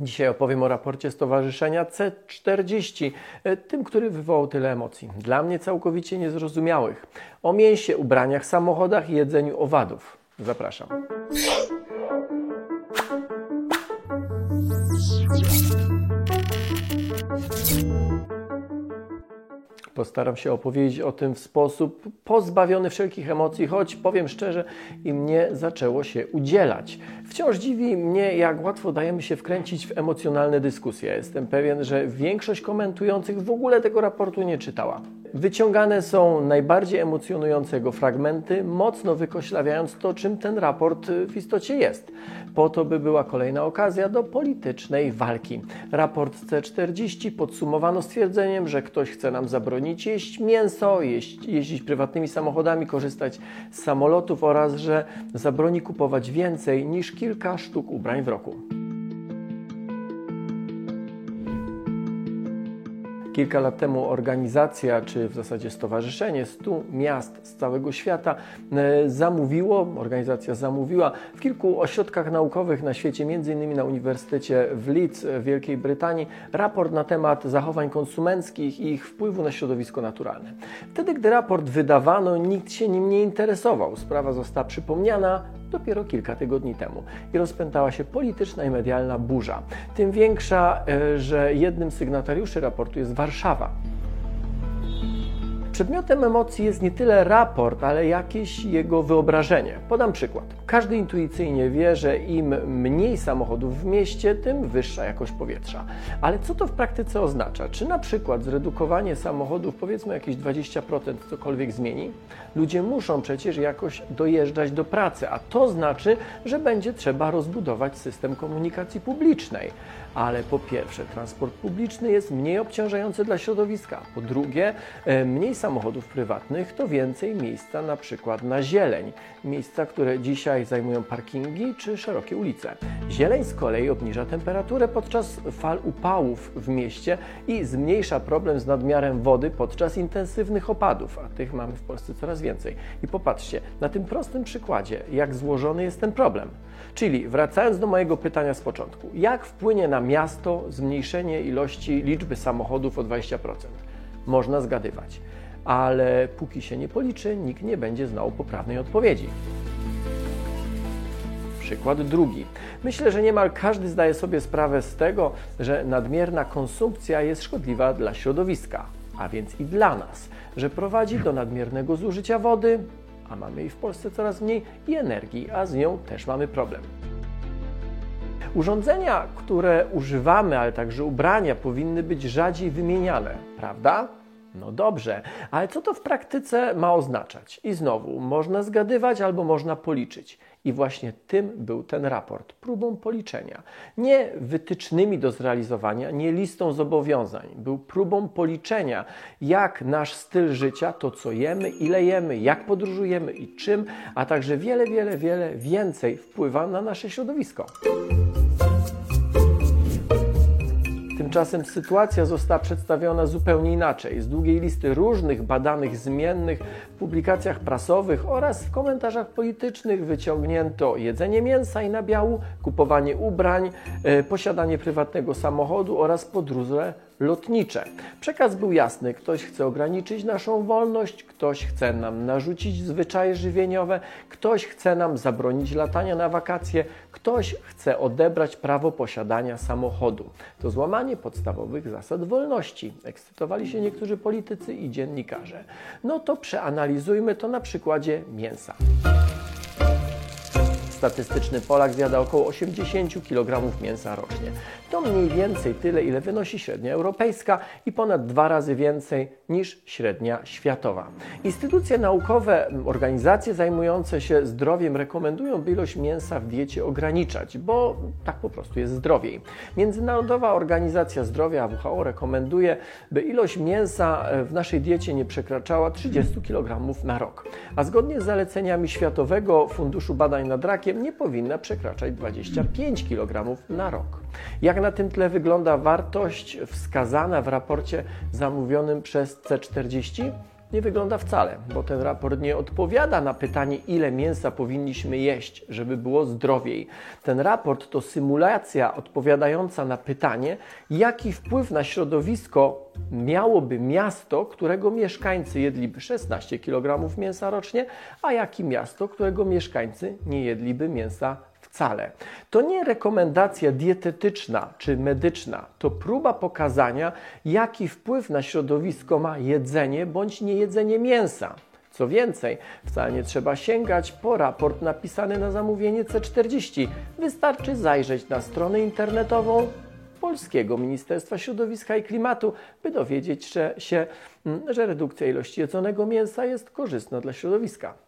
Dzisiaj opowiem o raporcie Stowarzyszenia C40, e, tym, który wywołał tyle emocji. Dla mnie całkowicie niezrozumiałych. O mięsie, ubraniach, samochodach i jedzeniu owadów. Zapraszam. Postaram się opowiedzieć o tym w sposób pozbawiony wszelkich emocji, choć powiem szczerze, i mnie zaczęło się udzielać. Wciąż dziwi mnie, jak łatwo dajemy się wkręcić w emocjonalne dyskusje. Jestem pewien, że większość komentujących w ogóle tego raportu nie czytała. Wyciągane są najbardziej emocjonujące jego fragmenty, mocno wykoślawiając to, czym ten raport w istocie jest. Po to, by była kolejna okazja do politycznej walki. Raport C40 podsumowano stwierdzeniem, że ktoś chce nam zabronić jeść mięso, jeść, jeździć prywatnymi samochodami, korzystać z samolotów oraz że zabroni kupować więcej niż kilka sztuk ubrań w roku. Kilka lat temu organizacja, czy w zasadzie stowarzyszenie 100 miast z całego świata e, zamówiło, organizacja zamówiła w kilku ośrodkach naukowych na świecie, m.in. na Uniwersytecie w Leeds w Wielkiej Brytanii, raport na temat zachowań konsumenckich i ich wpływu na środowisko naturalne. Wtedy, gdy raport wydawano, nikt się nim nie interesował. Sprawa została przypomniana dopiero kilka tygodni temu i rozpętała się polityczna i medialna burza. Tym większa, e, że jednym z sygnatariuszy raportu jest Warszawa. Przedmiotem emocji jest nie tyle raport, ale jakieś jego wyobrażenie. Podam przykład. Każdy intuicyjnie wie, że im mniej samochodów w mieście, tym wyższa jakość powietrza. Ale co to w praktyce oznacza? Czy na przykład zredukowanie samochodów, powiedzmy jakieś 20%, cokolwiek zmieni? Ludzie muszą przecież jakoś dojeżdżać do pracy, a to znaczy, że będzie trzeba rozbudować system komunikacji publicznej. Ale po pierwsze, transport publiczny jest mniej obciążający dla środowiska. Po drugie, e, mniej samochodów prywatnych to więcej miejsca na przykład na zieleń. Miejsca, które dzisiaj zajmują parkingi czy szerokie ulice. Zieleń z kolei obniża temperaturę podczas fal upałów w mieście i zmniejsza problem z nadmiarem wody podczas intensywnych opadów, a tych mamy w Polsce coraz więcej. I popatrzcie, na tym prostym przykładzie, jak złożony jest ten problem. Czyli wracając do mojego pytania z początku, jak wpłynie na miasto zmniejszenie ilości liczby samochodów o 20%? Można zgadywać ale póki się nie policzy, nikt nie będzie znał poprawnej odpowiedzi. Przykład drugi. Myślę, że niemal każdy zdaje sobie sprawę z tego, że nadmierna konsumpcja jest szkodliwa dla środowiska, a więc i dla nas, że prowadzi do nadmiernego zużycia wody, a mamy jej w Polsce coraz mniej, i energii, a z nią też mamy problem. Urządzenia, które używamy, ale także ubrania powinny być rzadziej wymieniane, prawda? No dobrze, ale co to w praktyce ma oznaczać? I znowu, można zgadywać albo można policzyć. I właśnie tym był ten raport próbą policzenia. Nie wytycznymi do zrealizowania, nie listą zobowiązań. Był próbą policzenia, jak nasz styl życia, to co jemy, ile jemy, jak podróżujemy i czym, a także wiele, wiele, wiele więcej wpływa na nasze środowisko. Tymczasem sytuacja została przedstawiona zupełnie inaczej. Z długiej listy różnych badanych zmiennych w publikacjach prasowych oraz w komentarzach politycznych wyciągnięto jedzenie mięsa i nabiału, kupowanie ubrań, e, posiadanie prywatnego samochodu oraz podróże lotnicze. Przekaz był jasny: ktoś chce ograniczyć naszą wolność, ktoś chce nam narzucić zwyczaje żywieniowe, ktoś chce nam zabronić latania na wakacje, ktoś chce odebrać prawo posiadania samochodu. To złamanie podstawowych zasad wolności. Ekscytowali się niektórzy politycy i dziennikarze. No to przeanalizujmy to na przykładzie mięsa. Statystyczny Polak zjada około 80 kg mięsa rocznie. To mniej więcej tyle, ile wynosi średnia europejska i ponad dwa razy więcej niż średnia światowa. Instytucje naukowe, organizacje zajmujące się zdrowiem rekomendują, by ilość mięsa w diecie ograniczać, bo tak po prostu jest zdrowiej. Międzynarodowa Organizacja Zdrowia WHO rekomenduje, by ilość mięsa w naszej diecie nie przekraczała 30 kg na rok. A zgodnie z zaleceniami Światowego Funduszu Badań nad Rakiem nie powinna przekraczać 25 kg na rok. Jak na tym tle wygląda wartość wskazana w raporcie zamówionym przez C40? Nie wygląda wcale, bo ten raport nie odpowiada na pytanie, ile mięsa powinniśmy jeść, żeby było zdrowiej. Ten raport to symulacja odpowiadająca na pytanie, jaki wpływ na środowisko miałoby miasto, którego mieszkańcy jedliby 16 kg mięsa rocznie, a jaki miasto, którego mieszkańcy nie jedliby mięsa wcale. To nie rekomendacja dietetyczna czy medyczna, to próba pokazania, jaki wpływ na środowisko ma jedzenie bądź niejedzenie mięsa. Co więcej, wcale nie trzeba sięgać po raport napisany na zamówienie C40. Wystarczy zajrzeć na stronę internetową Polskiego Ministerstwa Środowiska i Klimatu, by dowiedzieć się, że redukcja ilości jedzonego mięsa jest korzystna dla środowiska.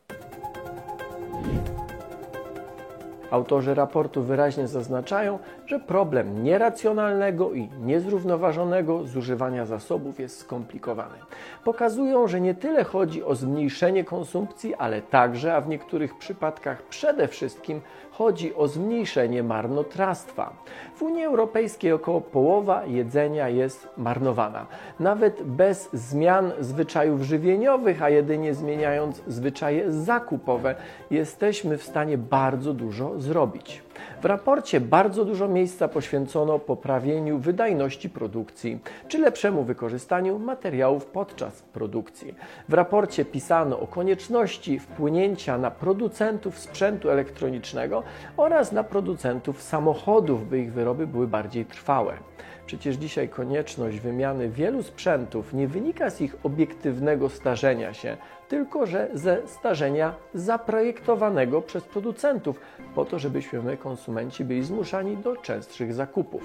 Autorzy raportu wyraźnie zaznaczają, że problem nieracjonalnego i niezrównoważonego zużywania zasobów jest skomplikowany. Pokazują, że nie tyle chodzi o zmniejszenie konsumpcji, ale także, a w niektórych przypadkach przede wszystkim chodzi o zmniejszenie marnotrawstwa. W Unii Europejskiej około połowa jedzenia jest marnowana. Nawet bez zmian zwyczajów żywieniowych, a jedynie zmieniając zwyczaje zakupowe, jesteśmy w stanie bardzo dużo zrobić. W raporcie bardzo dużo miejsca poświęcono poprawieniu wydajności produkcji czy lepszemu wykorzystaniu materiałów podczas produkcji. W raporcie pisano o konieczności wpłynięcia na producentów sprzętu elektronicznego oraz na producentów samochodów, by ich wyroby były bardziej trwałe. Przecież dzisiaj konieczność wymiany wielu sprzętów nie wynika z ich obiektywnego starzenia się, tylko że ze starzenia zaprojektowanego przez producentów, po to, żebyśmy my, konsumenci, byli zmuszani do częstszych zakupów.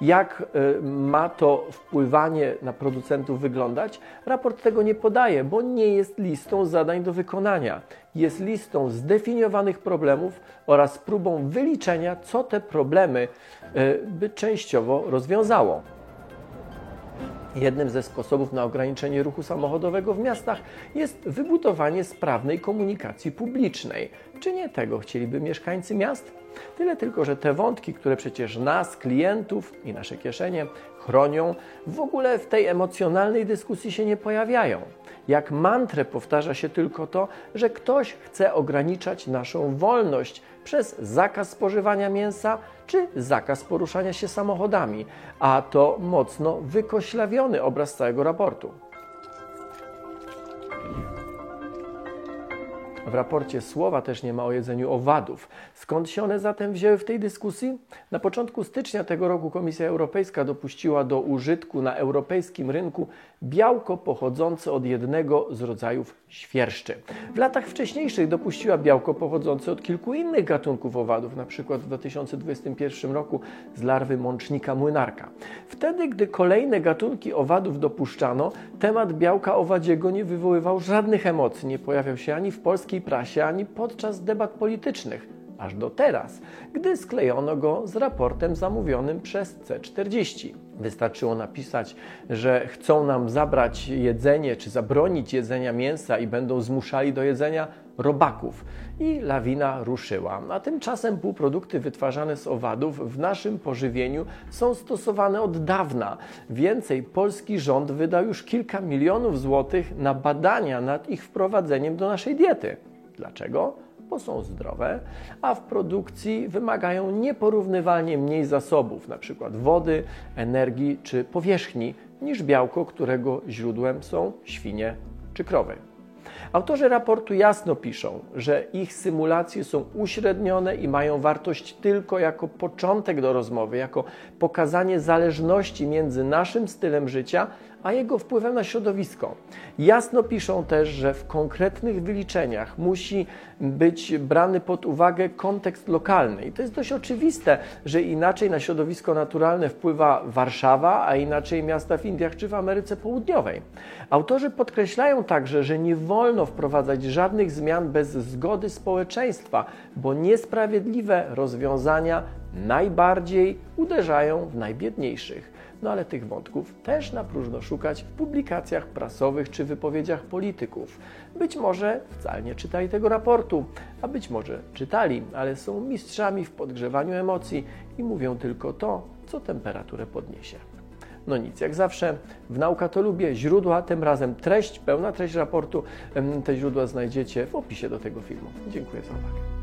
Jak y, ma to wpływanie na producentów wyglądać? Raport tego nie podaje, bo nie jest listą zadań do wykonania. Jest listą zdefiniowanych problemów oraz próbą wyliczenia, co te problemy y, by częściowo rozwiązało. Jednym ze sposobów na ograniczenie ruchu samochodowego w miastach jest wybudowanie sprawnej komunikacji publicznej. Czy nie tego chcieliby mieszkańcy miast? Tyle tylko, że te wątki, które przecież nas, klientów i nasze kieszenie chronią, w ogóle w tej emocjonalnej dyskusji się nie pojawiają. Jak mantrę powtarza się tylko to, że ktoś chce ograniczać naszą wolność przez zakaz spożywania mięsa czy zakaz poruszania się samochodami, a to mocno wykoślawiony obraz całego raportu. W raporcie słowa też nie ma o jedzeniu owadów. Skąd się one zatem wzięły w tej dyskusji? Na początku stycznia tego roku Komisja Europejska dopuściła do użytku na europejskim rynku białko pochodzące od jednego z rodzajów świerszczy. W latach wcześniejszych dopuściła białko pochodzące od kilku innych gatunków owadów, przykład w 2021 roku z larwy mącznika młynarka. Wtedy, gdy kolejne gatunki owadów dopuszczano, temat białka owadziego nie wywoływał żadnych emocji, nie pojawiał się ani w polskiej prasie, ani podczas debat politycznych aż do teraz, gdy sklejono go z raportem zamówionym przez C40. Wystarczyło napisać, że chcą nam zabrać jedzenie czy zabronić jedzenia mięsa i będą zmuszali do jedzenia robaków. I lawina ruszyła. A tymczasem półprodukty wytwarzane z owadów w naszym pożywieniu są stosowane od dawna. Więcej, polski rząd wydał już kilka milionów złotych na badania nad ich wprowadzeniem do naszej diety. Dlaczego? Bo są zdrowe, a w produkcji wymagają nieporównywalnie mniej zasobów, np. wody, energii czy powierzchni, niż białko, którego źródłem są świnie czy krowy. Autorzy raportu jasno piszą, że ich symulacje są uśrednione i mają wartość tylko jako początek do rozmowy, jako pokazanie zależności między naszym stylem życia a jego wpływem na środowisko. Jasno piszą też, że w konkretnych wyliczeniach musi być brany pod uwagę kontekst lokalny. I to jest dość oczywiste, że inaczej na środowisko naturalne wpływa Warszawa, a inaczej miasta w Indiach czy w Ameryce Południowej. Autorzy podkreślają także, że nie wolno wprowadzać żadnych zmian bez zgody społeczeństwa, bo niesprawiedliwe rozwiązania najbardziej uderzają w najbiedniejszych. No ale tych wątków też na próżno szukać w publikacjach prasowych czy wypowiedziach polityków. Być może wcale nie czytali tego raportu, a być może czytali, ale są mistrzami w podgrzewaniu emocji i mówią tylko to, co temperaturę podniesie. No nic, jak zawsze w Nauka to lubię źródła, tym razem treść, pełna treść raportu. Te źródła znajdziecie w opisie do tego filmu. Dziękuję za uwagę.